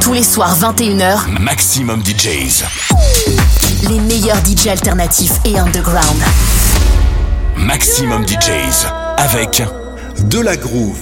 Tous les soirs 21h, Maximum DJs. Les meilleurs DJs alternatifs et underground. Maximum DJs avec De la Groove.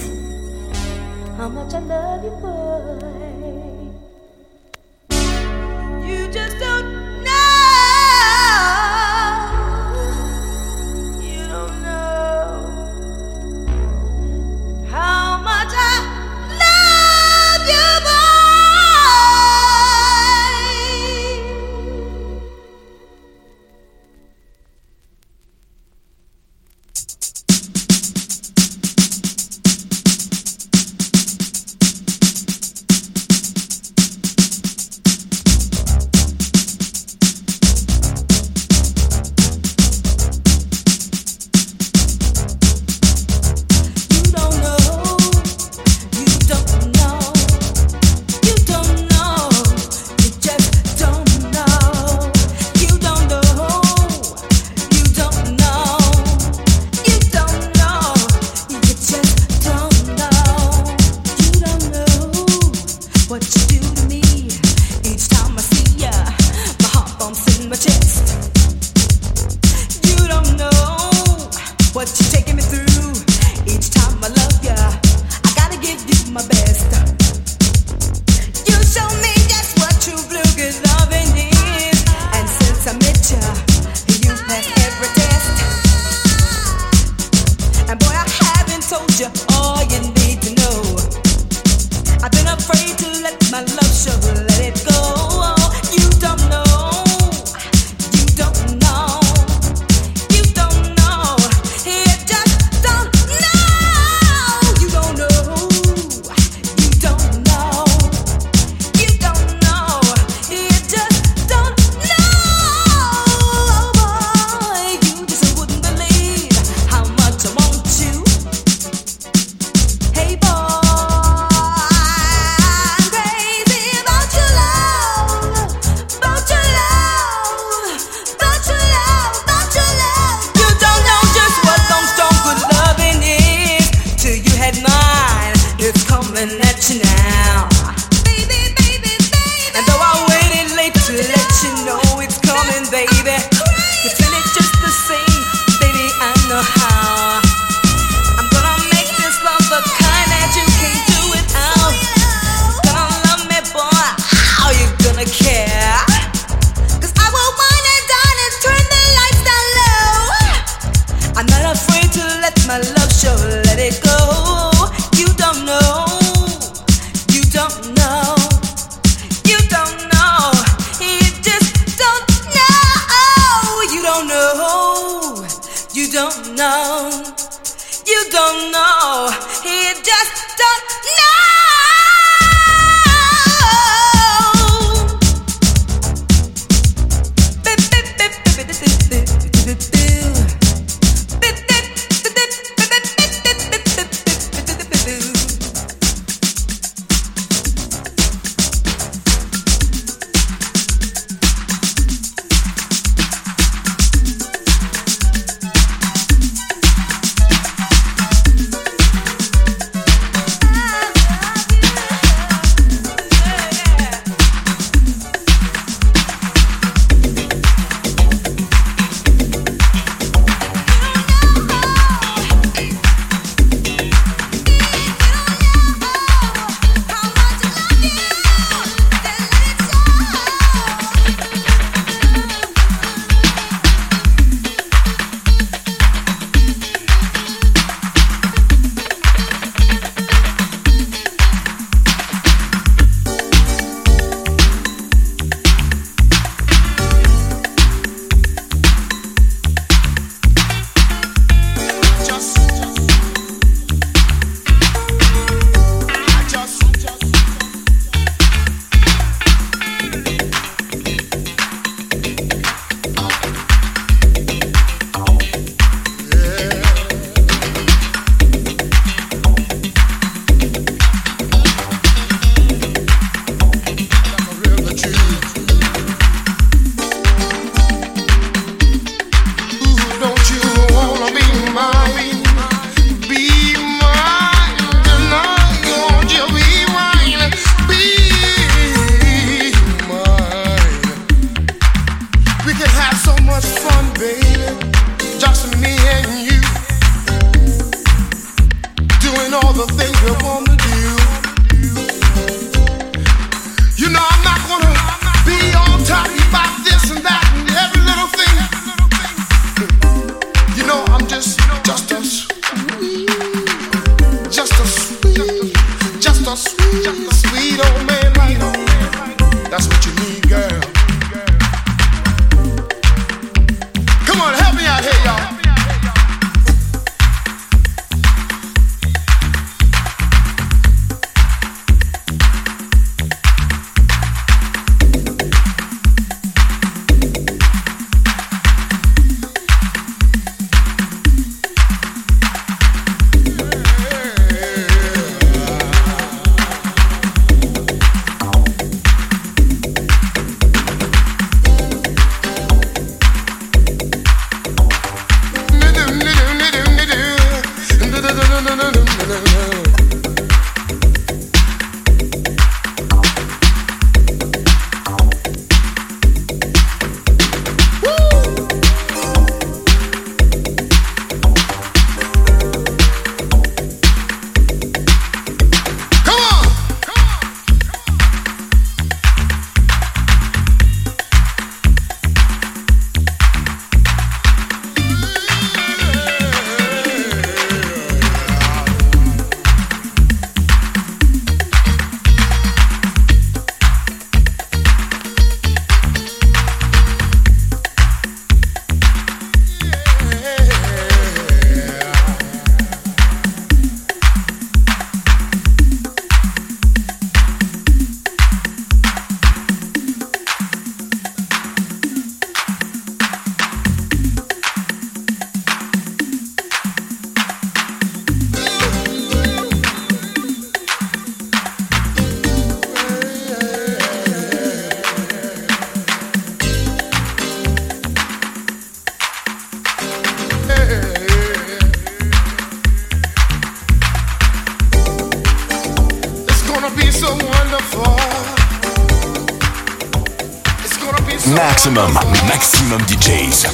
Maximum, maximum DJs.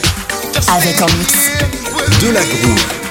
Avec en mix. De la groove.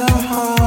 so hard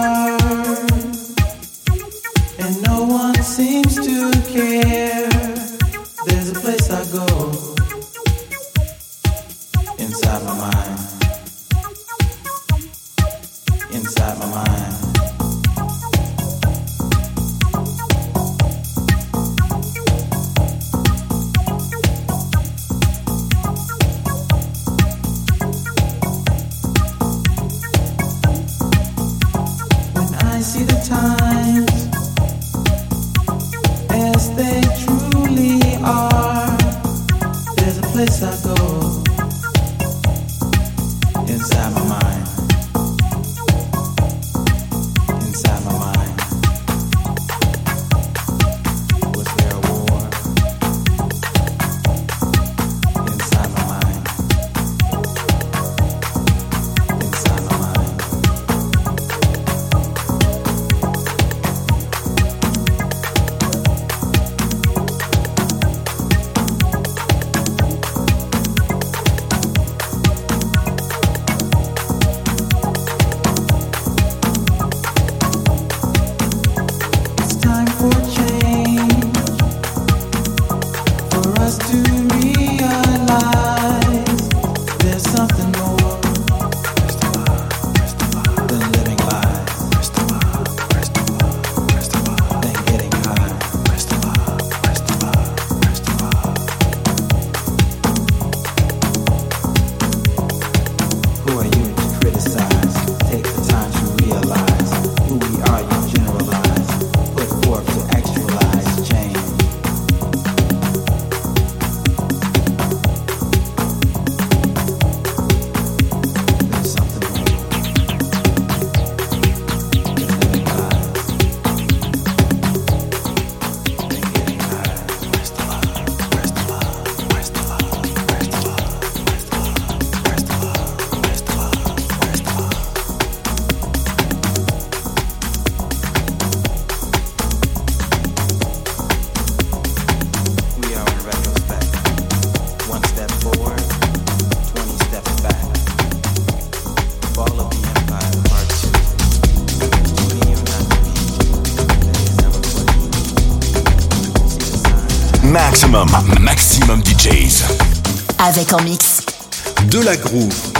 De la groove.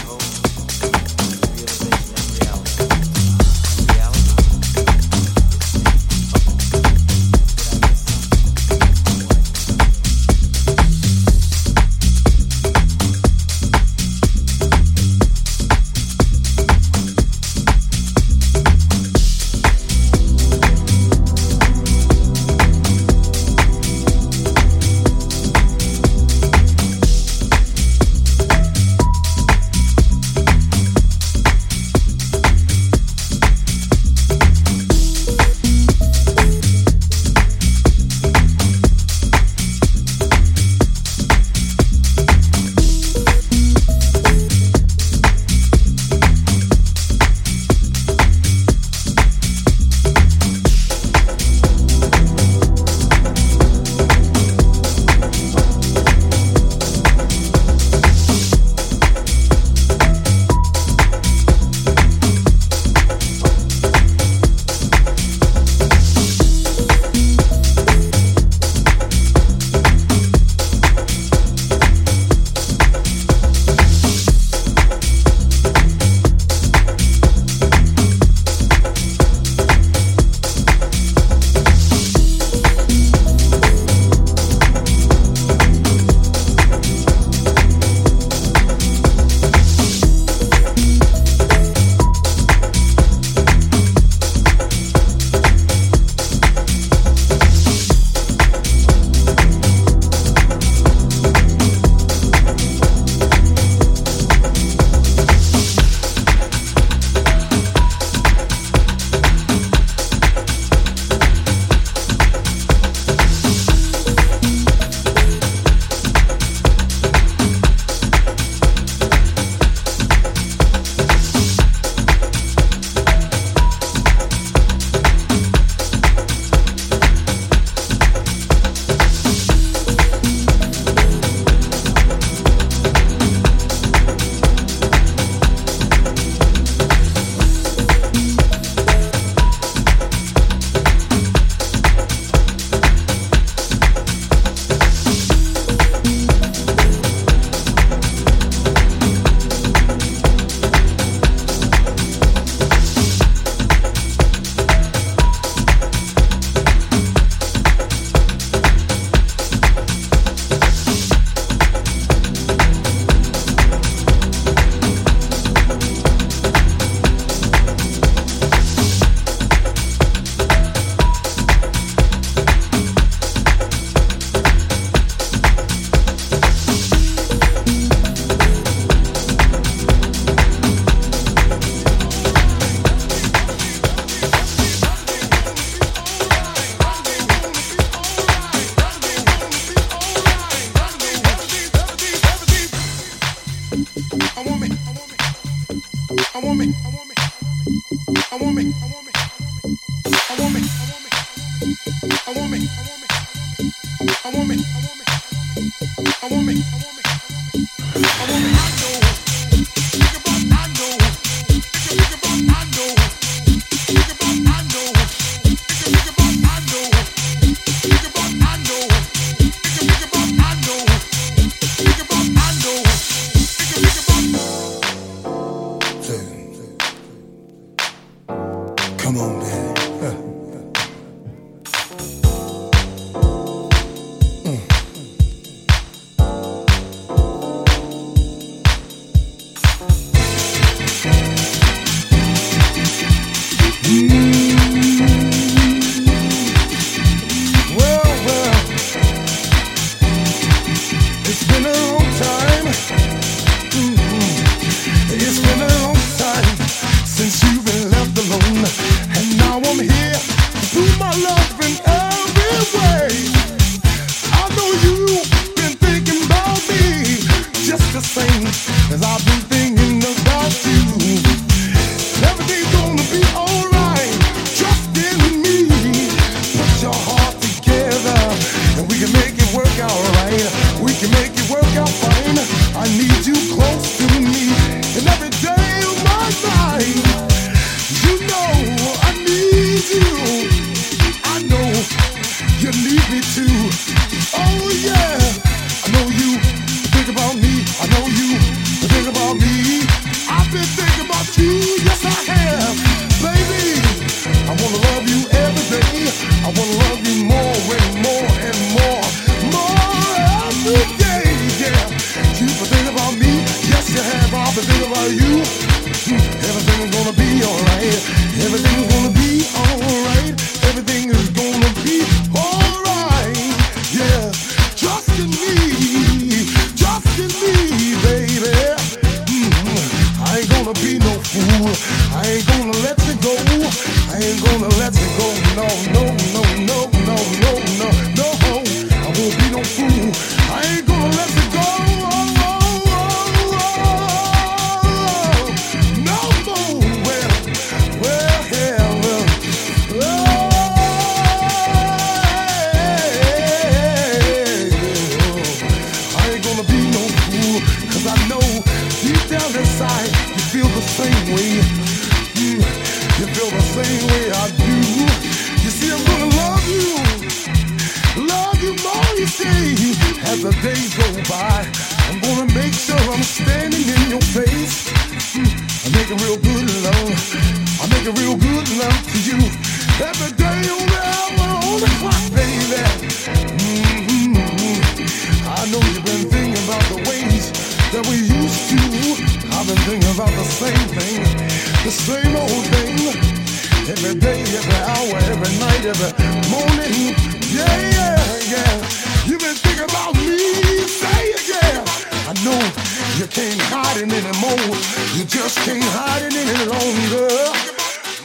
Can't hide it anymore. You just can't hide it any longer.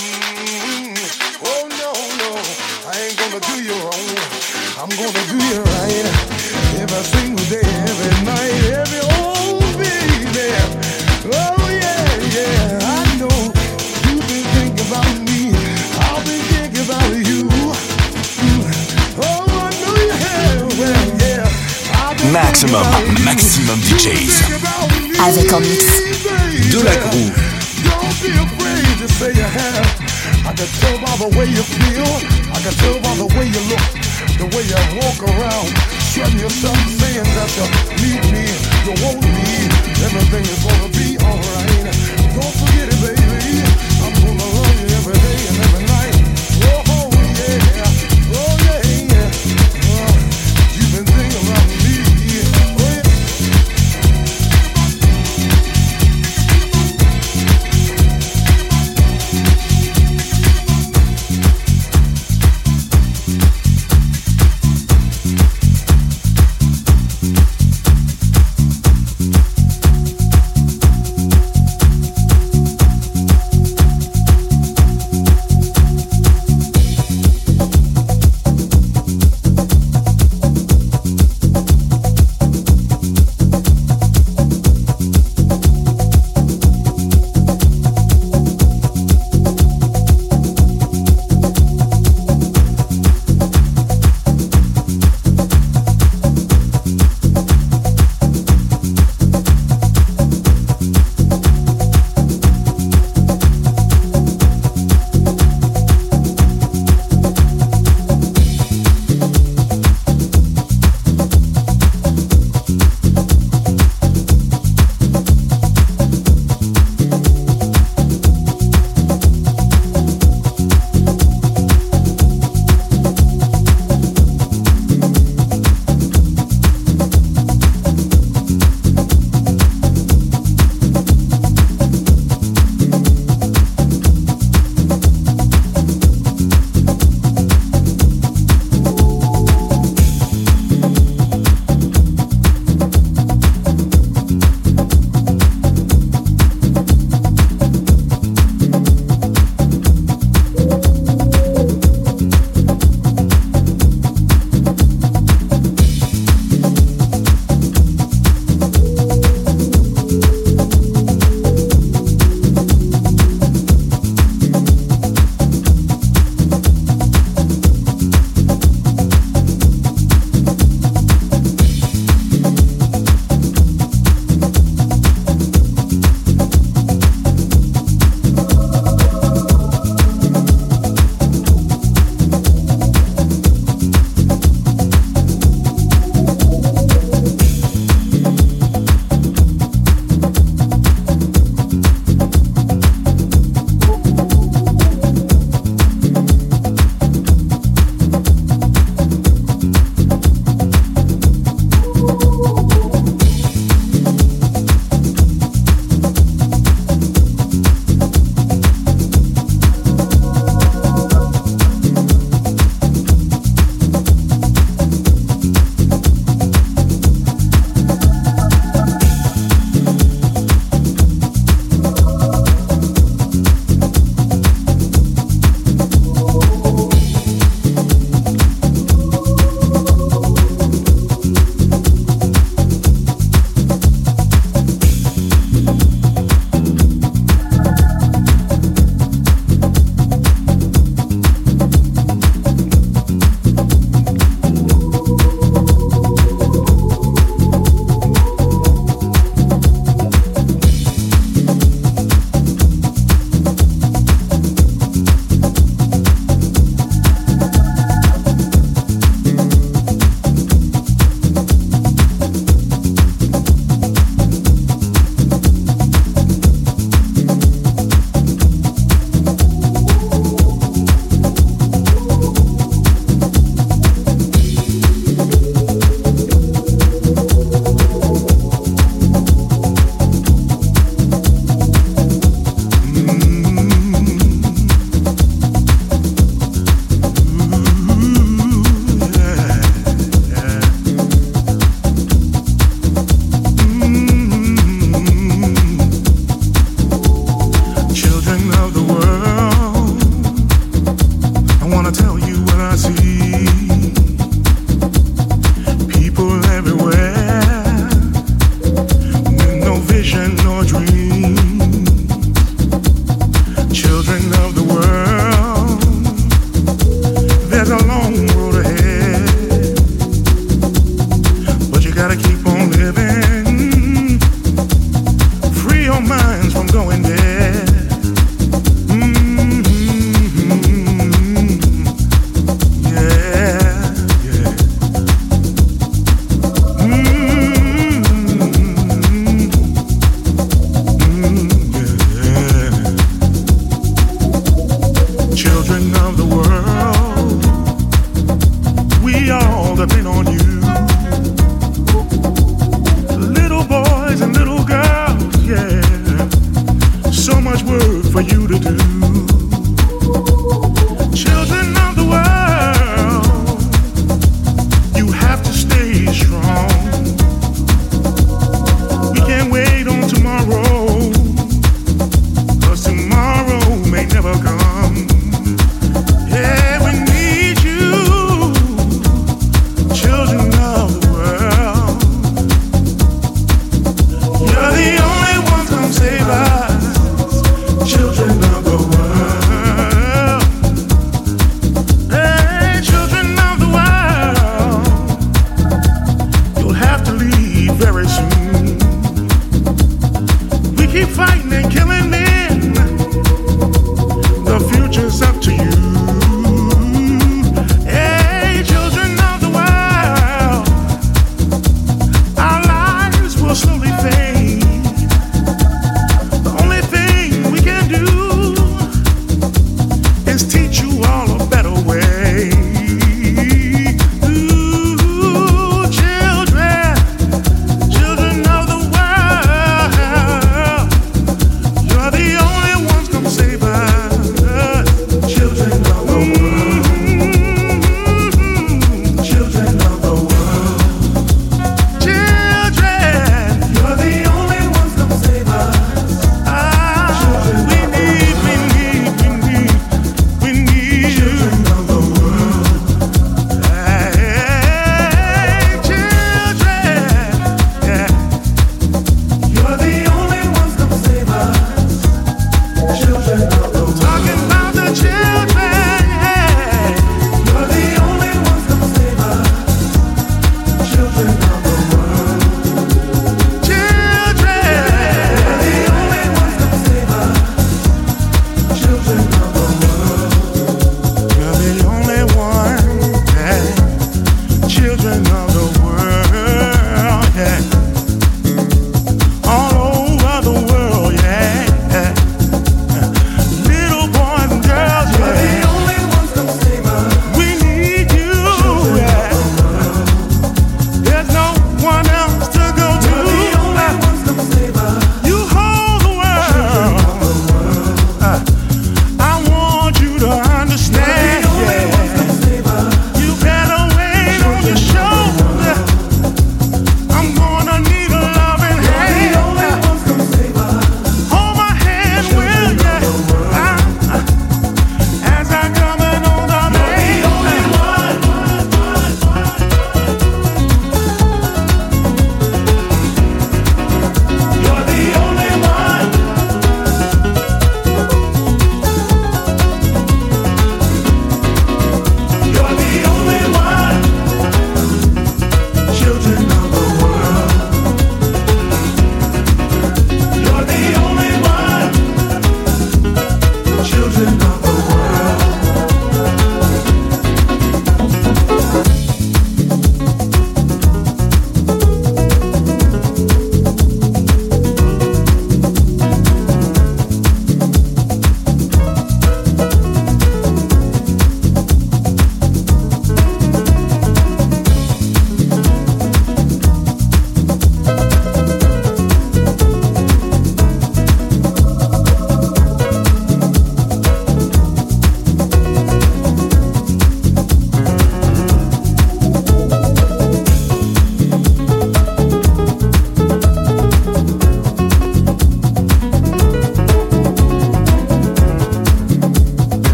Mm, Oh no, no, I ain't gonna do you wrong. I'm gonna do you right. Every single day, every night, every oh baby. Oh yeah, yeah. I know you've been thinking about me. Been thinking about you. Mm. Oh, I know you have. Well, yeah. Maxximum, thinking about you. maxximum DJs. Thinking about me, Avec en mix. De la groove. Don't be afraid to say you. I can tell by the way you feel. I can tell by the way you look. The way you walk around. Strutting yourself, saying that you need me. You want me. Everything is gonna be alright. Don't forget it, baby. I'm gonna love you every day